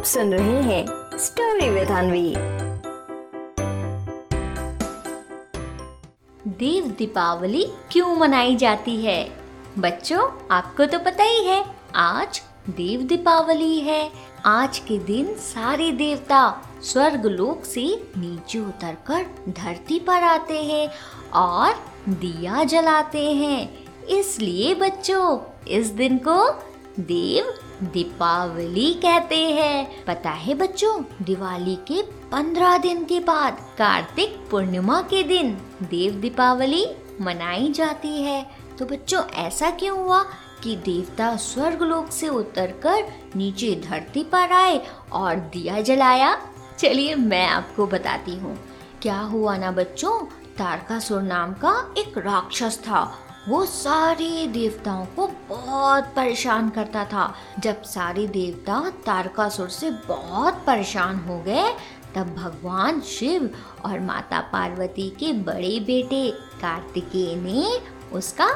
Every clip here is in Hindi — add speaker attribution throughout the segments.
Speaker 1: आप सुन रहे हैं स्टोरी विद अनवी
Speaker 2: देव दीपावली क्यों मनाई जाती है? बच्चों, आपको तो पता ही है, आज देव दीपावली है। आज के दिन सारे देवता स्वर्ग लोक से नीचे उतरकर धरती पर आते हैं और दिया जलाते हैं। इसलिए बच्चों, इस दिन को देव दीपावली कहते हैं। पता है बच्चों, दिवाली के पंद्रह दिन के बाद, कार्तिक पूर्णिमा के दिन, देव दीपावली मनाई जाती है। तो बच्चों, ऐसा क्यों हुआ कि देवता स्वर्ग लोक से उतरकर नीचे धरती पर आए और दिया जलाया? चलिए, मैं आपको बताती हूँ। क्या हुआ ना बच्चों? तारकासुर नाम का एक राक्षस था। वो सारे देवताओं को बहुत परेशान करता था। जब सारे देवता तारकासुर से बहुत परेशान हो गए, तब भगवान शिव और माता पार्वती के बड़े बेटे कार्तिकेय ने उसका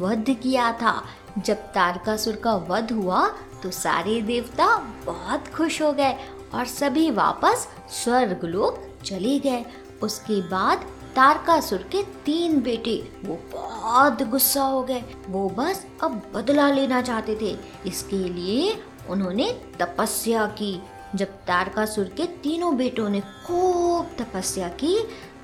Speaker 2: वध किया था। जब तारकासुर का वध हुआ तो सारे देवता बहुत खुश हो गए और सभी वापस स्वर्ग लोक चले गए। उसके बाद तारकासुर के तीन बेटे वो बहुत गुस्सा हो गए। वो बस अब बदला लेना चाहते थे। इसके लिए उन्होंने तपस्या की। जब तारकासुर के तीनों बेटों ने खूब तपस्या की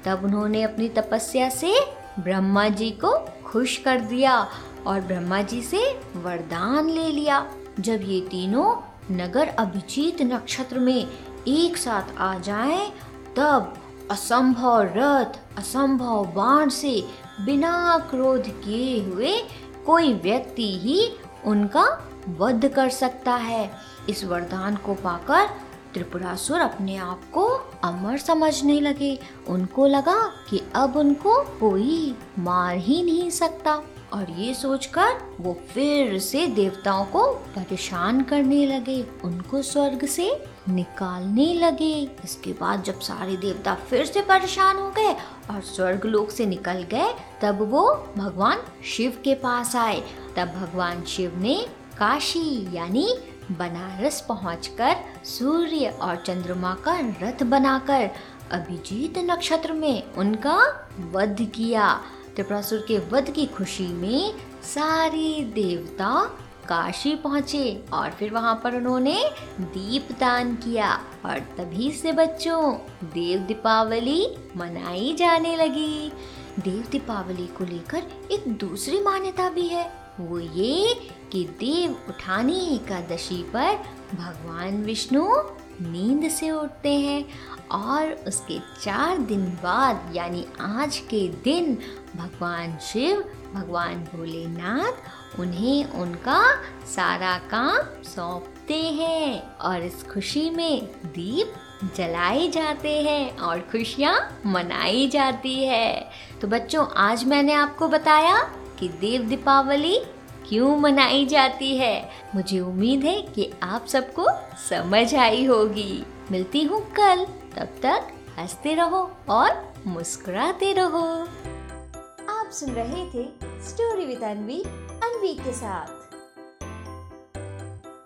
Speaker 2: तब उन्होंने अपनी तपस्या से ब्रह्मा जी को खुश कर दिया और ब्रह्मा जी से वरदान ले लिया। जब ये तीनों नगर अभिजीत नक्षत्र में एक साथ आ जाएँ, तब असंभव रथ, असंभव बाण से बिना क्रोध किए हुए कोई व्यक्ति ही उनका वध कर सकता है। इस वरदान को पाकर त्रिपुरासुर अपने आप को अमर समझने लगे। उनको लगा कि अब उनको कोई मार ही नहीं सकता। और ये सोचकर वो फिर से देवताओं को परेशान करने लगे, उनको स्वर्ग से निकालने लगे। इसके बाद जब सारे देवता फिर से परेशान हो गए और स्वर्ग लोक से निकल गए, तब वो भगवान शिव के पास आए। तब भगवान शिव ने काशी यानी बनारस पहुंचकर सूर्य और चंद्रमा का रथ बनाकर अभिजीत नक्षत्र में उनका वध किया। त्रिपुरासुर के वध की खुशी में सारे देवता काशी पहुँचे और फिर वहाँ पर उन्होंने दीप दान किया और तभी से बच्चों, देव दीपावली मनाई जाने लगी। देव दीपावली को लेकर एक दूसरी मान्यता भी है, वो ये कि देव उठानी एकादशी पर भगवान विष्णु नींद से उठते हैं और उसके चार दिन बाद, यानी आज के दिन, भगवान शिव, भगवान भोलेनाथ उन्हें उनका सारा काम सौंपते हैं और इस खुशी में दीप जलाए जाते हैं और खुशियाँ मनाई जाती है। तो बच्चों, आज मैंने आपको बताया कि देव दीपावली क्यों मनाई जाती है। मुझे उम्मीद है कि आप सबको समझ आई होगी। मिलती हूँ कल। तब तक हँसते रहो और मुस्कुराते रहो।
Speaker 1: आप सुन रहे थे स्टोरी विद अनवी अनवी के साथ।